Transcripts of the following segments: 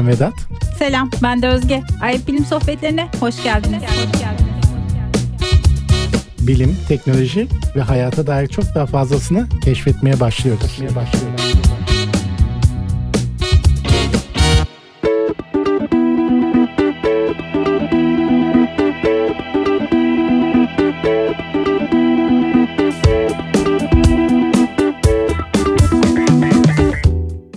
Merhaba, ben Vedat. Selam, ben de Özge. Ayıp Bilim Sohbetlerine hoş geldiniz. Hoş geldiniz. Bilim, teknoloji ve hayata dair çok daha fazlasını keşfetmeye başlıyoruz. Keşfetmeye başlıyoruz.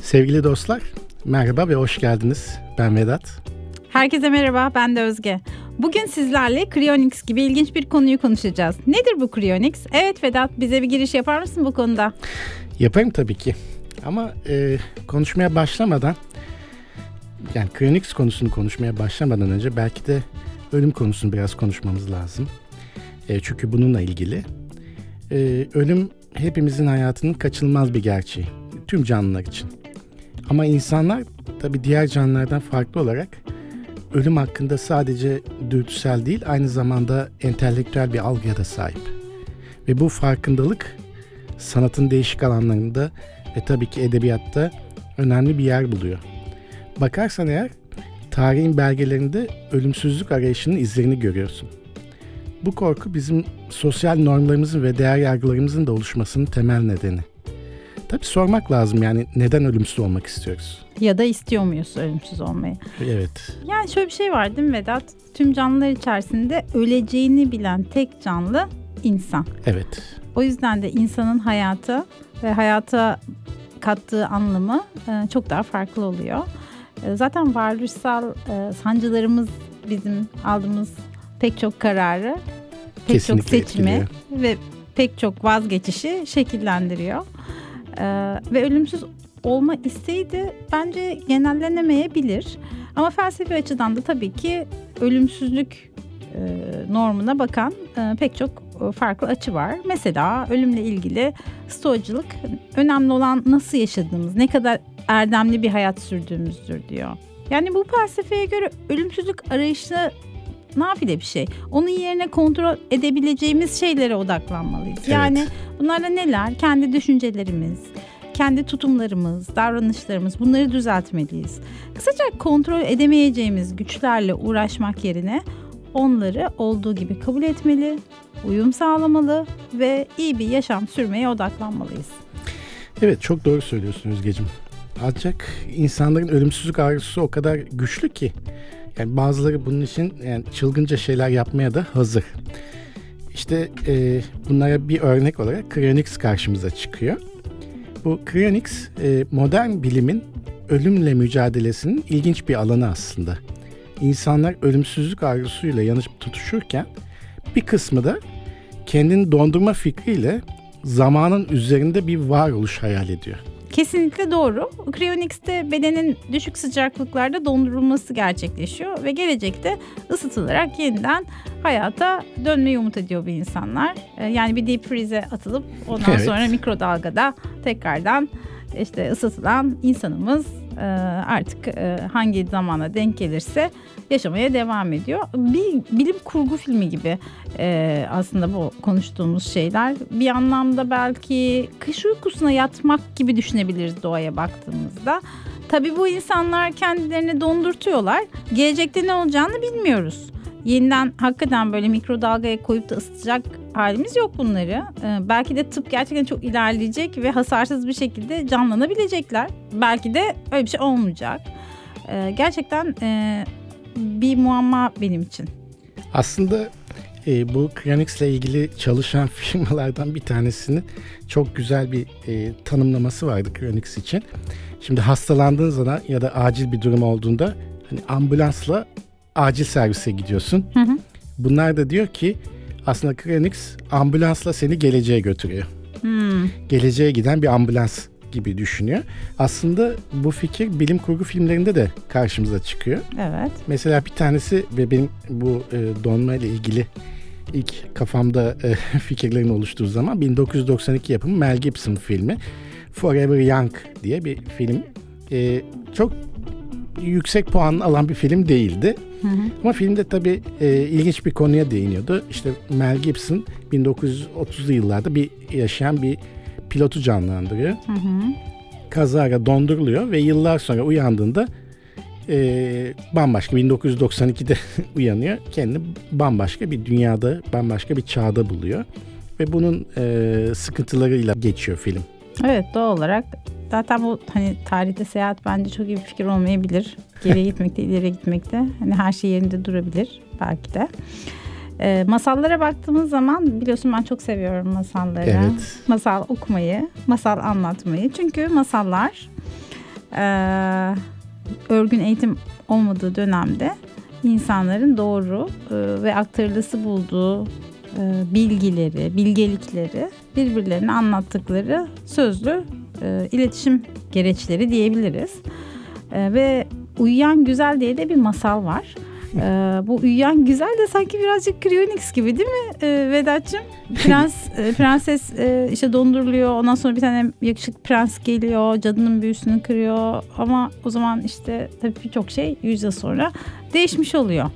Sevgili dostlar, merhaba ve hoş geldiniz. Ben Vedat. Herkese merhaba, ben de Özge. Bugün sizlerle Cryonics gibi ilginç bir konuyu konuşacağız. Nedir bu Cryonics? Evet Vedat, bize bir giriş yapar mısın bu konuda? Yaparım tabii ki. Ama e, konuşmaya başlamadan, yani Cryonics konusunu konuşmaya başlamadan önce belki de ölüm konusunu biraz konuşmamız lazım. E, çünkü bununla ilgili. E, ölüm hepimizin hayatının kaçınılmaz bir gerçeği. Tüm canlılar için. Ama insanlar tabi diğer canlılardan farklı olarak ölüm hakkında sadece dürtüsel değil aynı zamanda entelektüel bir algıya da sahip. Ve bu farkındalık sanatın değişik alanlarında ve tabii ki edebiyatta önemli bir yer buluyor. Bakarsan eğer tarihin belgelerinde ölümsüzlük arayışının izlerini görüyorsun. Bu korku bizim sosyal normlarımızın ve değer yargılarımızın da oluşmasının temel nedeni. Tabii sormak lazım yani neden ölümsüz olmak istiyoruz? Ya da istiyor muyuz ölümsüz olmayı? Evet. Yani şöyle bir şey var değil mi Vedat? Tüm canlılar içerisinde öleceğini bilen tek canlı insan. Evet. O yüzden de insanın hayatı ve hayata kattığı anlamı e, çok daha farklı oluyor. E, zaten varoluşsal e, sancılarımız bizim aldığımız pek çok kararı, pek Kesinlikle çok seçimi etkiliyor. ve pek çok vazgeçişi şekillendiriyor. E, ve ölümsüz olma isteği de bence genellenemeyebilir. Ama felsefi açıdan da tabii ki ölümsüzlük e, normuna bakan e, pek çok e, farklı açı var. Mesela ölümle ilgili stoacılık önemli olan nasıl yaşadığımız, ne kadar erdemli bir hayat sürdüğümüzdür diyor. Yani bu felsefeye göre ölümsüzlük arayışı nafile bir şey. Onun yerine kontrol edebileceğimiz şeylere odaklanmalıyız. Evet. Yani bunlar da neler? Kendi düşüncelerimiz, kendi tutumlarımız, davranışlarımız bunları düzeltmeliyiz. Kısaca kontrol edemeyeceğimiz güçlerle uğraşmak yerine onları olduğu gibi kabul etmeli, uyum sağlamalı ve iyi bir yaşam sürmeye odaklanmalıyız. Evet çok doğru söylüyorsun Özgeciğim. Ancak insanların ölümsüzlük arzusu o kadar güçlü ki yani bazıları bunun için yani çılgınca şeyler yapmaya da hazır. İşte e, bunlara bir örnek olarak Cryonics karşımıza çıkıyor. Bu Cryonics e, modern bilimin ölümle mücadelesinin ilginç bir alanı aslında. İnsanlar ölümsüzlük arzusuyla yanıp tutuşurken bir kısmı da kendini dondurma fikriyle zamanın üzerinde bir varoluş hayal ediyor. Kesinlikle doğru. Cryonics'te bedenin düşük sıcaklıklarda dondurulması gerçekleşiyor ve gelecekte ısıtılarak yeniden hayata dönmeyi umut ediyor bu insanlar. Ee, Yani bir deep freeze'e atılıp ondan Evet. sonra mikrodalgada tekrardan işte ısıtılan insanımız e, artık e, hangi zamana denk gelirse yaşamaya devam ediyor. Bir bilim kurgu filmi gibi e, aslında bu konuştuğumuz şeyler. Bir anlamda belki kış uykusuna yatmak gibi düşünebiliriz doğaya baktığımızda. Tabii bu insanlar kendilerini dondurtuyorlar. Gelecekte ne olacağını bilmiyoruz. Yeniden hakikaten böyle mikrodalgaya koyup da ısıtacak halimiz yok bunları. Ee, belki de tıp gerçekten çok ilerleyecek ve hasarsız bir şekilde canlanabilecekler. Belki de öyle bir şey olmayacak. Ee, gerçekten e, bir muamma benim için. Aslında e, bu Cryonics ile ilgili çalışan firmalardan bir tanesinin çok güzel bir e, tanımlaması vardı Cryonics için. Şimdi hastalandığın zaman ya da acil bir durum olduğunda hani ambulansla acil servise gidiyorsun. Hı hı. Bunlar da diyor ki aslında Cryonics ambulansla seni geleceğe götürüyor. Hmm. Geleceğe giden bir ambulans gibi düşünüyor. Aslında bu fikir bilim kurgu filmlerinde de karşımıza çıkıyor. Evet. Mesela bir tanesi ve benim bu e, donma ile ilgili ilk kafamda e, fikirlerin oluştuğu zaman 1992 yapımı Mel Gibson filmi Forever Young diye bir film. E, çok yüksek puan alan bir film değildi. Hı hı. Ama filmde tabii e, ilginç bir konuya değiniyordu. İşte Mel Gibson 1930'lu yıllarda bir yaşayan bir pilotu canlandırıyor. Hı hı. kazara donduruluyor ve yıllar sonra uyandığında e, bambaşka 1992'de uyanıyor. Kendini bambaşka bir dünyada, bambaşka bir çağda buluyor. Ve bunun e, sıkıntılarıyla geçiyor film. Evet doğal olarak zaten bu hani tarihte seyahat bence çok iyi bir fikir olmayabilir. Geriye gitmekte, ileri gitmekte. Hani her şey yerinde durabilir belki de. E, masallara baktığımız zaman biliyorsun ben çok seviyorum masalları. Evet. Masal okumayı, masal anlatmayı. Çünkü masallar e, örgün eğitim olmadığı dönemde insanların doğru e, ve aktarılısı bulduğu bilgileri, bilgelikleri birbirlerine anlattıkları sözlü e, iletişim gereçleri diyebiliriz. E, ve Uyuyan Güzel diye de bir masal var. E, bu Uyuyan Güzel de sanki birazcık Cryonix gibi değil mi e, Vedat'cığım? Prens, e, prenses e, işte donduruluyor. Ondan sonra bir tane yakışıklı prens geliyor. Cadının büyüsünü kırıyor. Ama o zaman işte tabii birçok şey yüz yıl sonra değişmiş oluyor.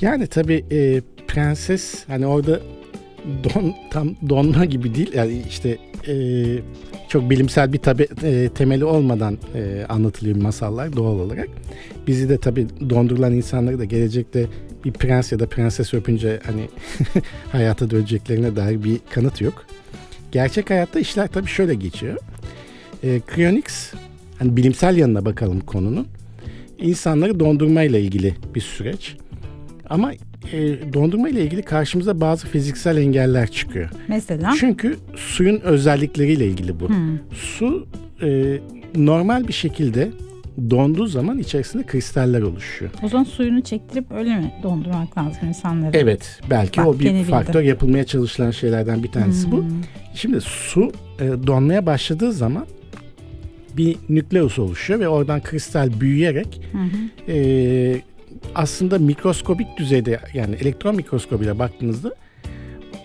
Yani tabii e, prenses hani orada don tam donma gibi değil yani işte e, çok bilimsel bir tabi e, temeli olmadan e, anlatılıyor masallar doğal olarak. Bizi de tabi dondurulan insanları da gelecekte bir prens ya da prenses öpünce hani hayata döneceklerine dair bir kanıt yok. Gerçek hayatta işler tabi şöyle geçiyor. E, Cryonics hani bilimsel yanına bakalım konunun. İnsanları dondurmayla ilgili bir süreç. Ama e, dondurma ile ilgili karşımıza bazı fiziksel engeller çıkıyor. Mesela? Çünkü suyun özellikleriyle ilgili bu. Hmm. Su e, normal bir şekilde donduğu zaman içerisinde kristaller oluşuyor. O zaman suyunu çektirip öyle mi dondurmak lazım insanları? Evet belki Bak, o bir bildim. faktör yapılmaya çalışılan şeylerden bir tanesi bu. Hmm. Şimdi su e, donmaya başladığı zaman bir nükleus oluşuyor ve oradan kristal büyüyerek Hı hı. e, aslında mikroskobik düzeyde yani elektron mikroskobiyle baktığınızda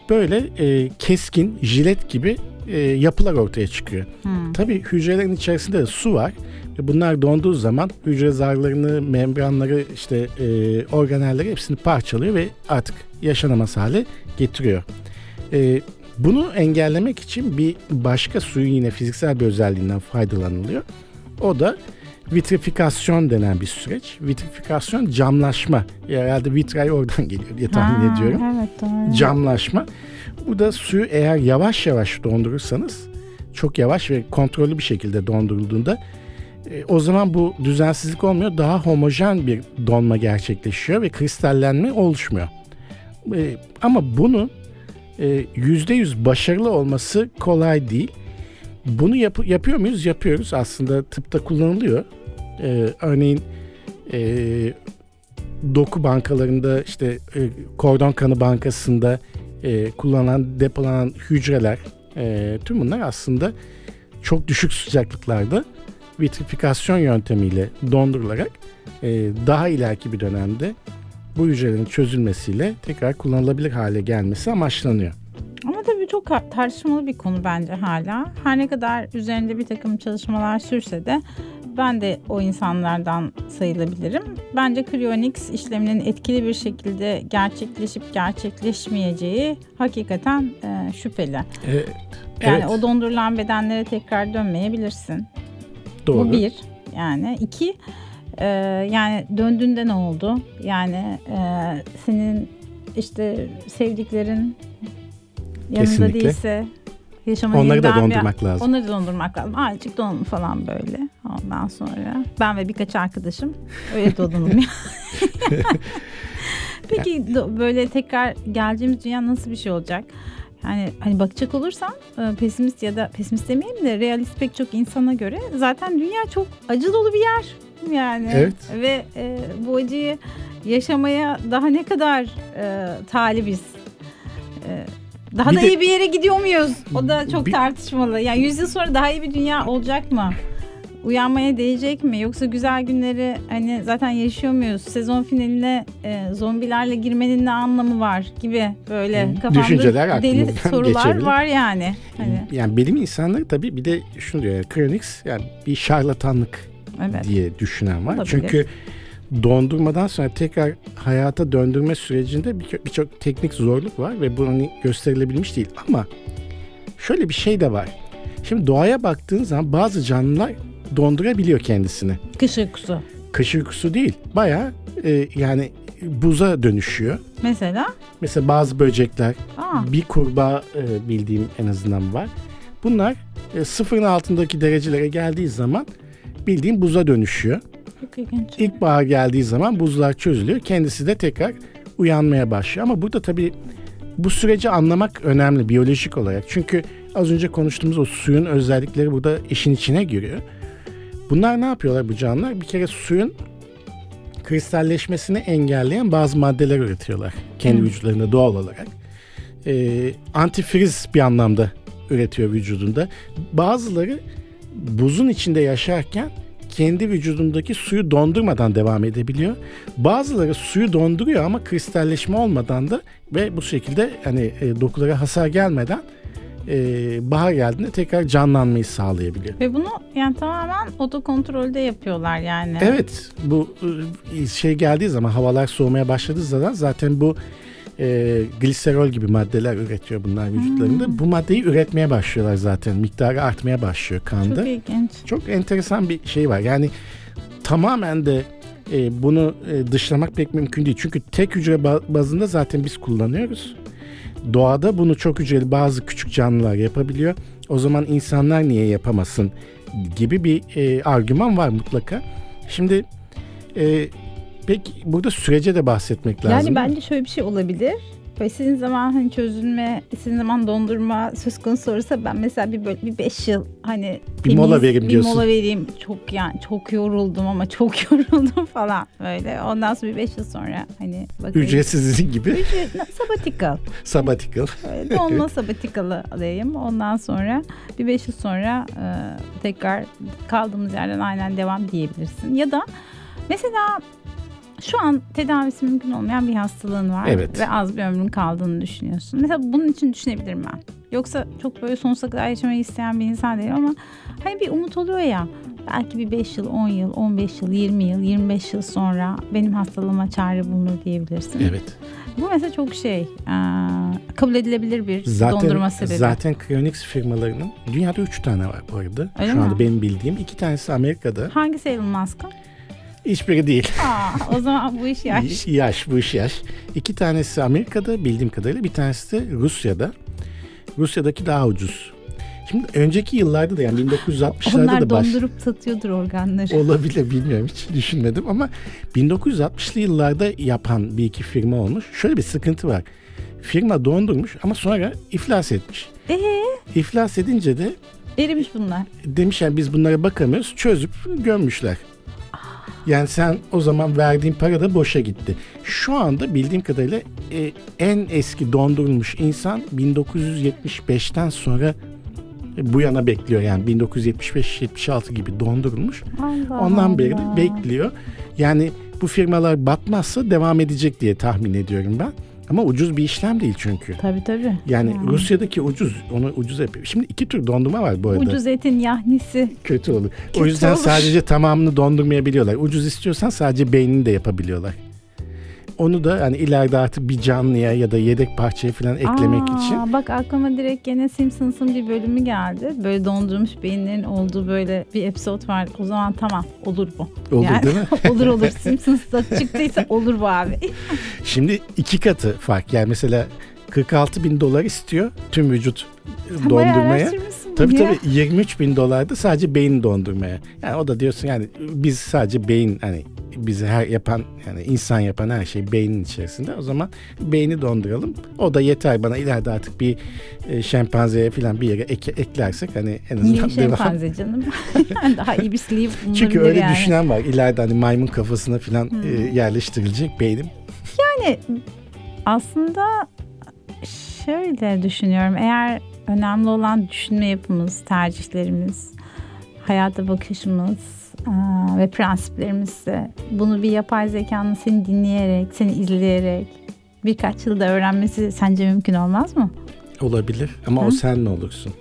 böyle e, keskin jilet gibi e, yapılar ortaya çıkıyor. Hmm. Tabii hücrelerin içerisinde de su var ve bunlar donduğu zaman hücre zarlarını, membranları, işte e, organelleri hepsini parçalıyor ve artık yaşanamaz hale getiriyor. E, bunu engellemek için bir başka suyun yine fiziksel bir özelliğinden faydalanılıyor. O da vitrifikasyon denen bir süreç. Vitrifikasyon camlaşma. Herhalde vitray oradan geliyor diye tahmin Ha, ediyorum. Evet doğru. Camlaşma. Bu da suyu eğer yavaş yavaş dondurursanız çok yavaş ve kontrollü bir şekilde dondurulduğunda e, o zaman bu düzensizlik olmuyor. Daha homojen bir donma gerçekleşiyor ve kristallenme oluşmuyor. E, ama bunu e, yüzde yüz başarılı olması kolay değil. Bunu yap- yapıyor muyuz? Yapıyoruz. Aslında tıpta kullanılıyor. E, örneğin e, doku bankalarında işte e, kordon kanı bankasında e, kullanılan depolanan hücreler e, tüm bunlar aslında çok düşük sıcaklıklarda vitrifikasyon yöntemiyle dondurularak e, daha ileriki bir dönemde bu hücrelerin çözülmesiyle tekrar kullanılabilir hale gelmesi amaçlanıyor. Çok tar- tartışmalı bir konu bence hala. Her ne kadar üzerinde bir takım çalışmalar sürse de ben de o insanlardan sayılabilirim. Bence cryonics işleminin etkili bir şekilde gerçekleşip gerçekleşmeyeceği hakikaten e, şüpheli. E, Yani evet, o dondurulan bedenlere tekrar dönmeyebilirsin. doğru. Bu bir. Yani iki e, yani döndüğünde ne oldu? Yani e, senin işte sevdiklerin yanında Kesinlikle. değilse yaşamaya Onları da yeniden bir- dondurmak lazım. Onları da dondurmak lazım. Azıcık donun falan böyle. Ondan sonra ben ve birkaç arkadaşım öyle ya. Peki böyle tekrar geleceğimiz dünya nasıl bir şey olacak? Yani hani bakacak olursam e, pesimist ya da pesimist demeyeyim de realist pek çok insana göre zaten dünya çok acı dolu bir yer. Yani Evet. ve e, bu acıyı yaşamaya daha ne kadar e, talibiz? E, daha Bir da de- iyi bir yere gidiyor muyuz? O da çok Bir- tartışmalı. Yani 100 yıl sonra daha iyi bir dünya olacak mı? Uyanmaya değecek mi? Yoksa güzel günleri hani zaten yaşıyor muyuz? Sezon finaline e, zombilerle girmenin ne anlamı var gibi böyle kafamda düşünceler deli sorular geçebilir. var yani. Hani, Yani bilim insanları tabii bir de şunu diyor yani Cryonics yani bir şarlatanlık evet. diye düşünen var. Olabilir. Çünkü dondurmadan sonra tekrar hayata döndürme sürecinde bir- birçok teknik zorluk var ve bu hani gösterilebilmiş değil. Ama şöyle bir şey de var. Şimdi doğaya baktığın zaman bazı canlılar dondurabiliyor kendisini. Kış uykusu. Kış uykusu değil. Baya e, yani buza dönüşüyor. Mesela? Mesela bazı böcekler, Aa, bir kurbağa e, bildiğim en azından var. Bunlar e, sıfırın altındaki derecelere geldiği zaman bildiğim buza dönüşüyor. Çok ilginç. İlkbahar geldiği zaman buzlar çözülüyor. Kendisi de tekrar uyanmaya başlıyor. Ama burada tabii bu süreci anlamak önemli biyolojik olarak. Çünkü az önce konuştuğumuz o suyun özellikleri burada işin içine giriyor. Bunlar ne yapıyorlar bu canlılar? Bir kere suyun kristalleşmesini engelleyen bazı maddeler üretiyorlar. Kendi Hı. vücutlarında doğal olarak. Ee, antifriz bir anlamda üretiyor vücudunda. Bazıları buzun içinde yaşarken kendi vücudundaki suyu dondurmadan devam edebiliyor. Bazıları suyu donduruyor ama kristalleşme olmadan da ve bu şekilde hani e, dokulara hasar gelmeden e, bahar geldiğinde tekrar canlanmayı sağlayabiliyor. Ve bunu yani tamamen otokontrolde yapıyorlar yani. Evet bu e, şey geldiği zaman havalar soğumaya başladığı zaman zaten bu e, gliserol gibi maddeler üretiyor bunlar vücutlarında. Bu maddeyi üretmeye başlıyorlar zaten. Miktarı artmaya başlıyor kanda. Çok ilginç. Çok enteresan bir şey var. Yani tamamen de e, bunu e, dışlamak pek mümkün değil. Çünkü tek hücre ba- bazında zaten biz kullanıyoruz. Doğada bunu çok hücreli bazı küçük canlılar yapabiliyor. O zaman insanlar niye yapamasın gibi bir e, argüman var mutlaka. Şimdi e, peki burada sürece de bahsetmek lazım. Yani bence şöyle bir şey olabilir. Ve sizin zaman hani çözülme, sizin zaman dondurma söz konusu olursa ben mesela bir böyle bir 5 yıl hani Bir mola vereyim bir diyorsun. mola vereyim. Çok yani çok yoruldum ama çok yoruldum falan böyle. Ondan sonra bir 5 yıl sonra hani bakayım. Ücretsiz izin gibi Ücret, sabbatical. Böyle Donla sabbatikalı alayım. Ondan sonra bir 5 yıl sonra e, tekrar kaldığımız yerden aynen devam diyebilirsin. Ya da mesela şu an tedavisi mümkün olmayan bir hastalığın var Evet. ve az bir ömrün kaldığını düşünüyorsun. Mesela bunun için düşünebilirim ben. Yoksa çok böyle sonsuza kadar yaşamayı isteyen bir insan değilim ama hani bir umut oluyor ya. Belki bir 5 yıl, 10 yıl, 15 yıl, 20 yıl, 25 yıl sonra benim hastalığıma çare bulunur diyebilirsin. Evet. Bu mesela çok şey kabul edilebilir bir dondurma Zaten sebebi. zaten Cryonics firmalarının dünyada 3 tane var bu arada. Öyle Şu mi? anda benim bildiğim. iki tanesi Amerika'da. Hangisi Elon Musk'ın? Hiçbiri değil. Aa, o zaman bu iş yaş. yaş bu iş yaş. İki tanesi Amerika'da bildiğim kadarıyla bir tanesi de Rusya'da. Rusya'daki daha ucuz. Şimdi önceki yıllarda da yani 1960'larda Onlar da baş... dondurup satıyordur organları. Olabilir bilmiyorum hiç düşünmedim ama 1960'lı yıllarda yapan bir iki firma olmuş. Şöyle bir sıkıntı var. Firma dondurmuş ama sonra iflas etmiş. Ee, İflas edince de erimiş bunlar. demişler biz bunlara bakamıyoruz. Çözüp gömmüşler. Yani sen o zaman verdiğin para da boşa gitti. Şu anda bildiğim kadarıyla e, en eski dondurulmuş insan 1975'ten sonra bu yana bekliyor yani 1975-76 gibi dondurulmuş. Allah Ondan beri de Allah. bekliyor. Yani bu firmalar batmazsa devam edecek diye tahmin ediyorum ben. Ama ucuz bir işlem değil çünkü. Tabii tabii. Yani Yani. Rusya'daki ucuz, onu ucuz yapıyor. Şimdi iki tür dondurma var bu arada. Ucuz etin yahnisi. Kötü olur. Kötü o yüzden olur. sadece tamamını dondurmayabiliyorlar. Ucuz istiyorsan sadece beynini de yapabiliyorlar. Onu da hani ileride artık bir canlıya ya da yedek parçaya falan eklemek Aa, için Bak aklıma direkt gene Simpsons'ın bir bölümü geldi. Böyle dondurmuş beyinlerin olduğu böyle bir episod var. O zaman tamam olur bu. olur Yani- değil mi? olur olur. Simpsons'ta çıktıysa olur bu abi. Şimdi iki katı fark. Yani mesela 46 bin dolar istiyor tüm vücut Sen dondurmaya. Tabii ya. tabii 23 bin dolar da sadece beyin dondurmaya. Yani o da diyorsun yani biz sadece beyin hani bizi her yapan yani insan yapan her şey beynin içerisinde. O zaman beyni donduralım. O da yeter bana ileride artık bir e, şempanzeye falan bir yere ek- eklersek hani en Niye azından devam. şempanze canım? Daha iyi bir sleeve bulunabilir Çünkü öyle yani. düşünen var. İleride hani maymun kafasına falan Hmm. e, yerleştirilecek beynim. Yani aslında şöyle düşünüyorum. Eğer önemli olan düşünme yapımız, tercihlerimiz, hayata bakışımız ve prensiplerimizse bunu bir yapay zekanın seni dinleyerek, seni izleyerek birkaç yılda öğrenmesi sence mümkün olmaz mı? Olabilir ama o Hı? sen mi olursun?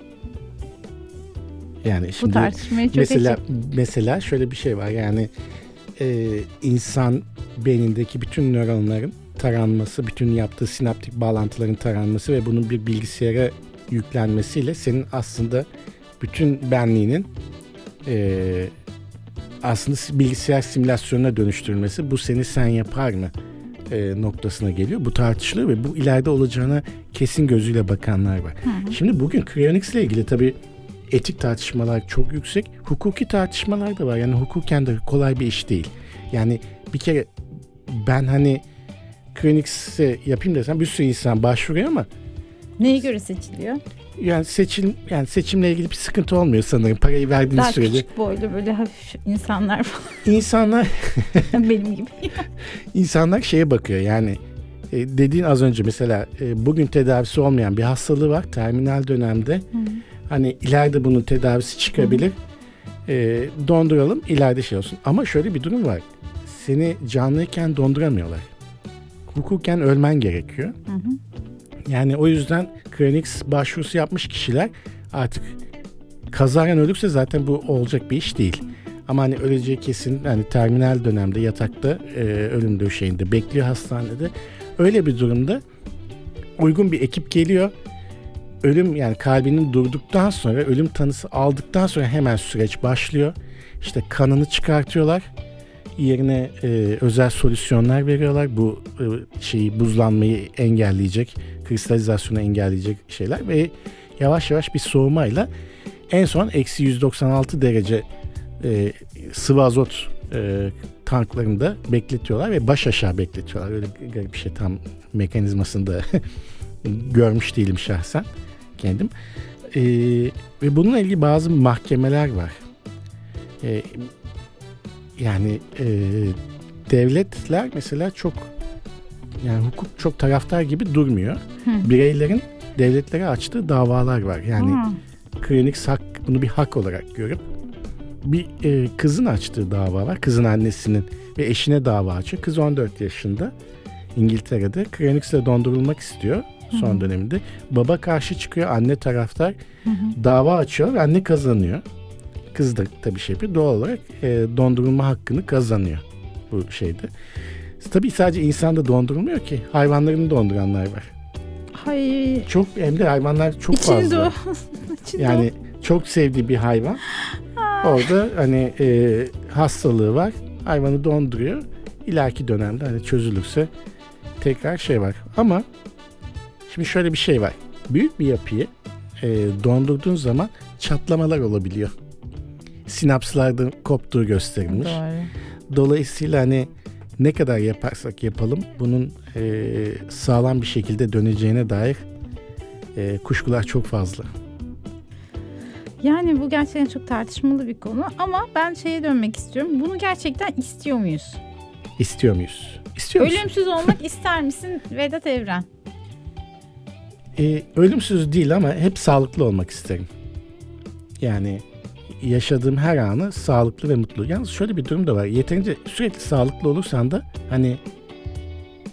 Yani Bu şimdi tartışmayı çok mesela açık. mesela şöyle bir şey var yani e, insan beynindeki bütün nöronların taranması, bütün yaptığı sinaptik bağlantıların taranması ve bunun bir bilgisayara yüklenmesiyle senin aslında bütün benliğinin e, aslında bilgisayar simülasyonuna dönüştürülmesi bu seni sen yapar mı e, noktasına geliyor. Bu tartışılıyor ve bu ileride olacağına kesin gözüyle bakanlar var. Hı hı. Şimdi bugün Cryonics ile ilgili tabii etik tartışmalar çok yüksek. Hukuki tartışmalar da var. Yani hukuken de kolay bir iş değil. Yani bir kere ben hani Cryonics'e yapayım desem bir sürü insan başvuruyor ama Neye göre seçiliyor? Yani seçim yani seçimle ilgili bir sıkıntı olmuyor sanırım parayı verdiğiniz Daha sürece. Daha küçük boylu böyle hafif insanlar falan. İnsanlar benim gibi. İnsanlar şeye bakıyor yani e, dediğin az önce mesela e, bugün tedavisi olmayan bir hastalığı var terminal dönemde. Hı. Hani ileride bunun tedavisi çıkabilir. E, donduralım ileride şey olsun. Ama şöyle bir durum var. Seni canlıyken donduramıyorlar. Hukuken ölmen gerekiyor. Hı hı. Yani o yüzden Cranix başvurusu yapmış kişiler artık kazaren ölürse zaten bu olacak bir iş değil. Ama hani öleceği kesin hani terminal dönemde yatakta e, ölüm döşeğinde bekliyor hastanede. Öyle bir durumda uygun bir ekip geliyor. Ölüm yani kalbinin durduktan sonra ölüm tanısı aldıktan sonra hemen süreç başlıyor. İşte kanını çıkartıyorlar. Yerine e, özel solüsyonlar veriyorlar. Bu e, şeyi buzlanmayı engelleyecek kristalizasyonu engelleyecek şeyler ve yavaş yavaş bir soğumayla en son eksi 196 derece e, sıvı azot e, tanklarında bekletiyorlar ve baş aşağı bekletiyorlar. Öyle garip bir şey tam mekanizmasını da görmüş değilim şahsen kendim. E, ve bununla ilgili bazı mahkemeler var. E, yani e, devletler mesela çok yani hukuk çok taraftar gibi durmuyor. Hı. Bireylerin devletlere açtığı davalar var. Yani Klinik hak bunu bir hak olarak görüp bir e, kızın açtığı dava var. Kızın annesinin ve eşine dava açıyor. Kız 14 yaşında İngiltere'de Krenix'le dondurulmak istiyor son Hı-hı. döneminde. Baba karşı çıkıyor. Anne taraftar Hı-hı. dava açıyor ve anne kazanıyor. Kız da tabii şey yapıyor. Doğal olarak e, dondurulma hakkını kazanıyor bu şeyde. Tabii sadece insanda dondurulmuyor ki. Hayvanlarını donduranlar var. Hay. Çok hem de hayvanlar çok İçinde fazla. İçinde yani çok sevdiği bir hayvan. Orada hani e, hastalığı var. Hayvanı donduruyor. İleriki dönemde hani çözülürse tekrar şey var. Ama şimdi şöyle bir şey var. Büyük bir yapıyı e, dondurduğun zaman çatlamalar olabiliyor. Sinapslardan koptuğu gösterilmiş. Doğru. Dolayısıyla hani ne kadar yaparsak yapalım bunun e, sağlam bir şekilde döneceğine dair e, kuşkular çok fazla. Yani bu gerçekten çok tartışmalı bir konu ama ben şeye dönmek istiyorum. Bunu gerçekten istiyor muyuz? İstiyor muyuz? İstiyor musun? Ölümsüz olmak ister misin Vedat Evren? Ee, ölümsüz değil ama hep sağlıklı olmak isterim. Yani yaşadığım her anı sağlıklı ve mutlu. Yalnız şöyle bir durum da var. Yeterince sürekli sağlıklı olursan da hani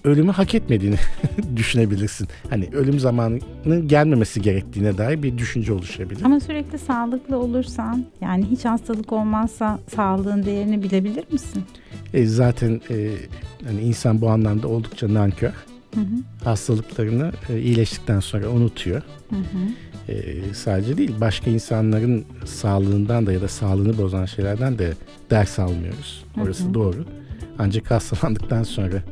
ölümü hak etmediğini düşünebilirsin. Hani ölüm zamanının gelmemesi gerektiğine dair bir düşünce oluşabilir. Ama sürekli sağlıklı olursan yani hiç hastalık olmazsa sağlığın değerini bilebilir misin? E, zaten e, hani insan bu anlamda oldukça nankör. Hı hı. Hastalıklarını e, iyileştikten sonra unutuyor. Hı hı. E, sadece değil başka insanların sağlığından da ya da sağlığını bozan şeylerden de ders almıyoruz. Orası hı hı. doğru. Ancak hastalandıktan sonra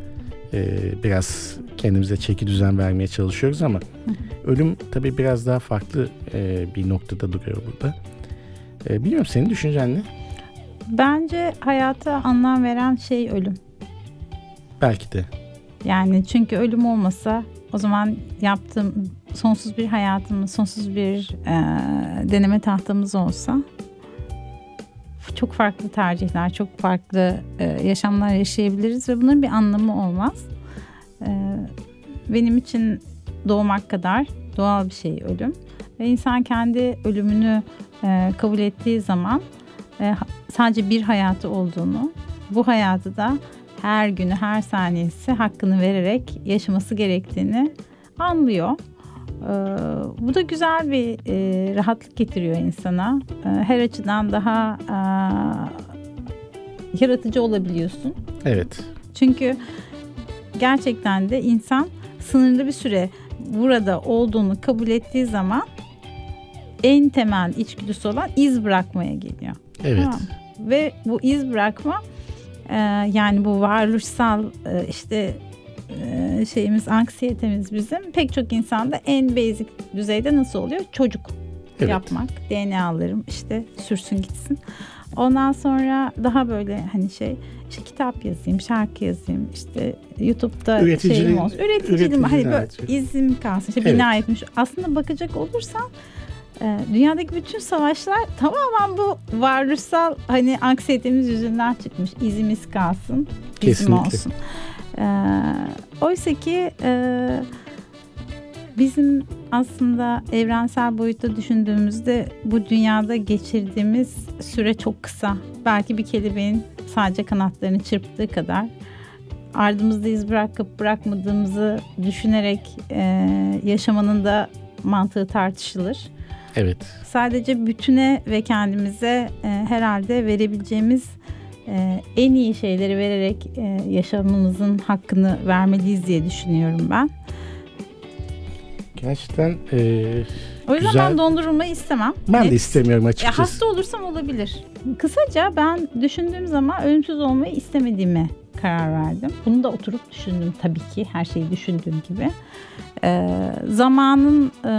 e, biraz kendimize çeki düzen vermeye çalışıyoruz ama hı ölüm tabii biraz daha farklı e, bir noktada duruyor burada. E, bilmiyorum senin düşüncen ne? Bence hayata anlam veren şey ölüm. Belki de. Yani çünkü ölüm olmasa o zaman yaptığım sonsuz bir hayatımız, sonsuz bir e, deneme tahtamız olsa çok farklı tercihler, çok farklı e, yaşamlar yaşayabiliriz ve bunun bir anlamı olmaz. E, benim için doğmak kadar doğal bir şey ölüm ve insan kendi ölümünü e, kabul ettiği zaman e, sadece bir hayatı olduğunu, bu hayatı da her günü, her saniyesi hakkını vererek yaşaması gerektiğini anlıyor. Ee, bu da güzel bir e, rahatlık getiriyor insana. Ee, her açıdan daha e, yaratıcı olabiliyorsun. Evet. Çünkü gerçekten de insan sınırlı bir süre burada olduğunu kabul ettiği zaman en temel içgüdüsü olan iz bırakmaya geliyor. Evet. Tamam. Ve bu iz bırakma e, yani bu varoluşsal e, işte e, şeyimiz anksiyetemiz bizim pek çok insanda en basic düzeyde nasıl oluyor? Çocuk Evet. yapmak, DNA'larım işte sürsün gitsin. Ondan sonra daha böyle hani şey işte kitap yazayım, şarkı yazayım, işte YouTube'da Üreticiliğin- şeyim olsun. Üreticiliğim hani böyle evet. izim kalsın. İşte Evet. bina etmiş. Aslında bakacak olursan dünyadaki bütün savaşlar tamamen bu varoluşsal hani anksiyetemiz yüzünden çıkmış. İzimiz kalsın, bizim Kesinlikle. olsun. E, oysa ki e, bizim aslında evrensel boyutta düşündüğümüzde bu dünyada geçirdiğimiz süre çok kısa. Belki bir kelebeğin sadece kanatlarını çırptığı kadar ardımızda iz bırakıp bırakmadığımızı düşünerek e, yaşamanın da mantığı tartışılır. Evet. Sadece bütüne ve kendimize e, herhalde verebileceğimiz e, en iyi şeyleri vererek e, yaşamımızın hakkını vermeliyiz diye düşünüyorum ben. Gerçekten e, O yüzden Güzel. ben dondurulmayı istemem. ben Net. de istemiyorum Ya açıkçası. hasta olursam olabilir. Kısaca ben düşündüğüm zaman ölümsüz olmayı istemediğime karar verdim. Bunu da oturup düşündüm tabii ki her şeyi düşündüğüm gibi. Ee, zamanın e,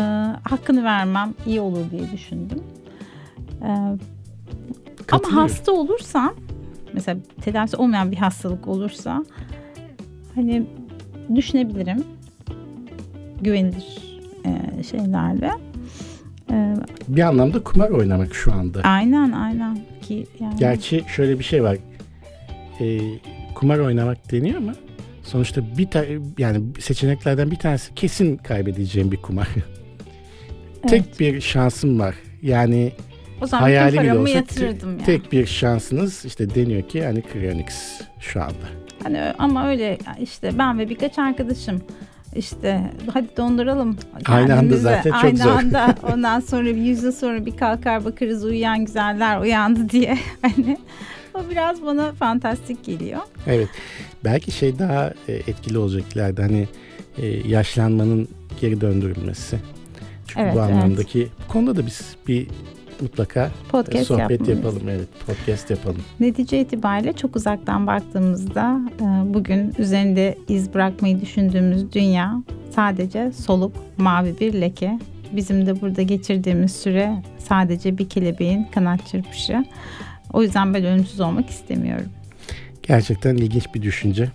hakkını vermem iyi olur diye düşündüm. Ee, ama hasta olursam mesela tedavisi olmayan bir hastalık olursa hani düşünebilirim güvenilir e, şeylerle. Ee, Bir anlamda kumar oynamak şu anda. Aynen aynen ki yani. Gerçi şöyle bir şey var. E, kumar oynamak deniyor ama sonuçta bir ta- yani seçeneklerden bir tanesi kesin kaybedeceğim bir kumar. Evet. Tek bir şansım var. Yani o zaman hayali bile olsa yatırırdım yani. tek bir şansınız işte deniyor ki yani Cryonics şu anda. Hani ama öyle işte ben ve birkaç arkadaşım işte hadi donduralım. Aynı anda zaten çok Aynı zor. anda ondan sonra bir yüzde sonra bir kalkar bakarız uyuyan güzeller uyandı diye. Hani o biraz bana fantastik geliyor. Evet. Belki şey daha e, etkili olacak ileride hani e, yaşlanmanın geri döndürülmesi. Çünkü Evet, bu evet. anlamdaki bu konuda da biz bir mutlaka e, Podcast sohbet yapmalıyız. yapalım. Evet, podcast yapalım. Netice itibariyle çok uzaktan baktığımızda bugün üzerinde iz bırakmayı düşündüğümüz dünya sadece soluk mavi bir leke. Bizim de burada geçirdiğimiz süre sadece bir kelebeğin kanat çırpışı. O yüzden ben ölümsüz olmak istemiyorum. Gerçekten ilginç bir düşünce.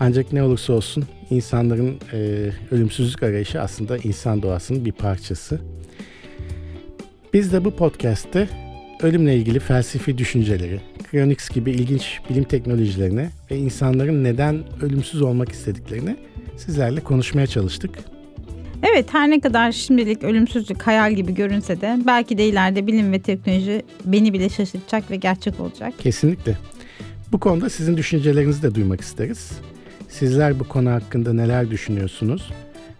Ancak ne olursa olsun insanların e, ölümsüzlük arayışı aslında insan doğasının bir parçası. Biz de bu podcast'te ölümle ilgili felsefi düşünceleri, Cryonics gibi ilginç bilim teknolojilerini ve insanların neden ölümsüz olmak istediklerini sizlerle konuşmaya çalıştık. Evet her ne kadar şimdilik ölümsüzlük hayal gibi görünse de belki de ileride bilim ve teknoloji beni bile şaşırtacak ve gerçek olacak. Kesinlikle. Bu konuda sizin düşüncelerinizi de duymak isteriz. Sizler bu konu hakkında neler düşünüyorsunuz?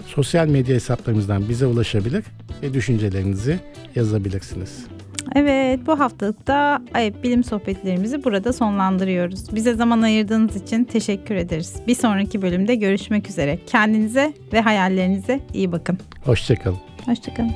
Sosyal medya hesaplarımızdan bize ulaşabilir ve düşüncelerinizi yazabilirsiniz. Evet bu haftalıkta Ayıp Bilim Sohbetlerimizi burada sonlandırıyoruz. Bize zaman ayırdığınız için teşekkür ederiz. Bir sonraki bölümde görüşmek üzere. Kendinize ve hayallerinize iyi bakın. Hoşçakalın. Hoşçakalın.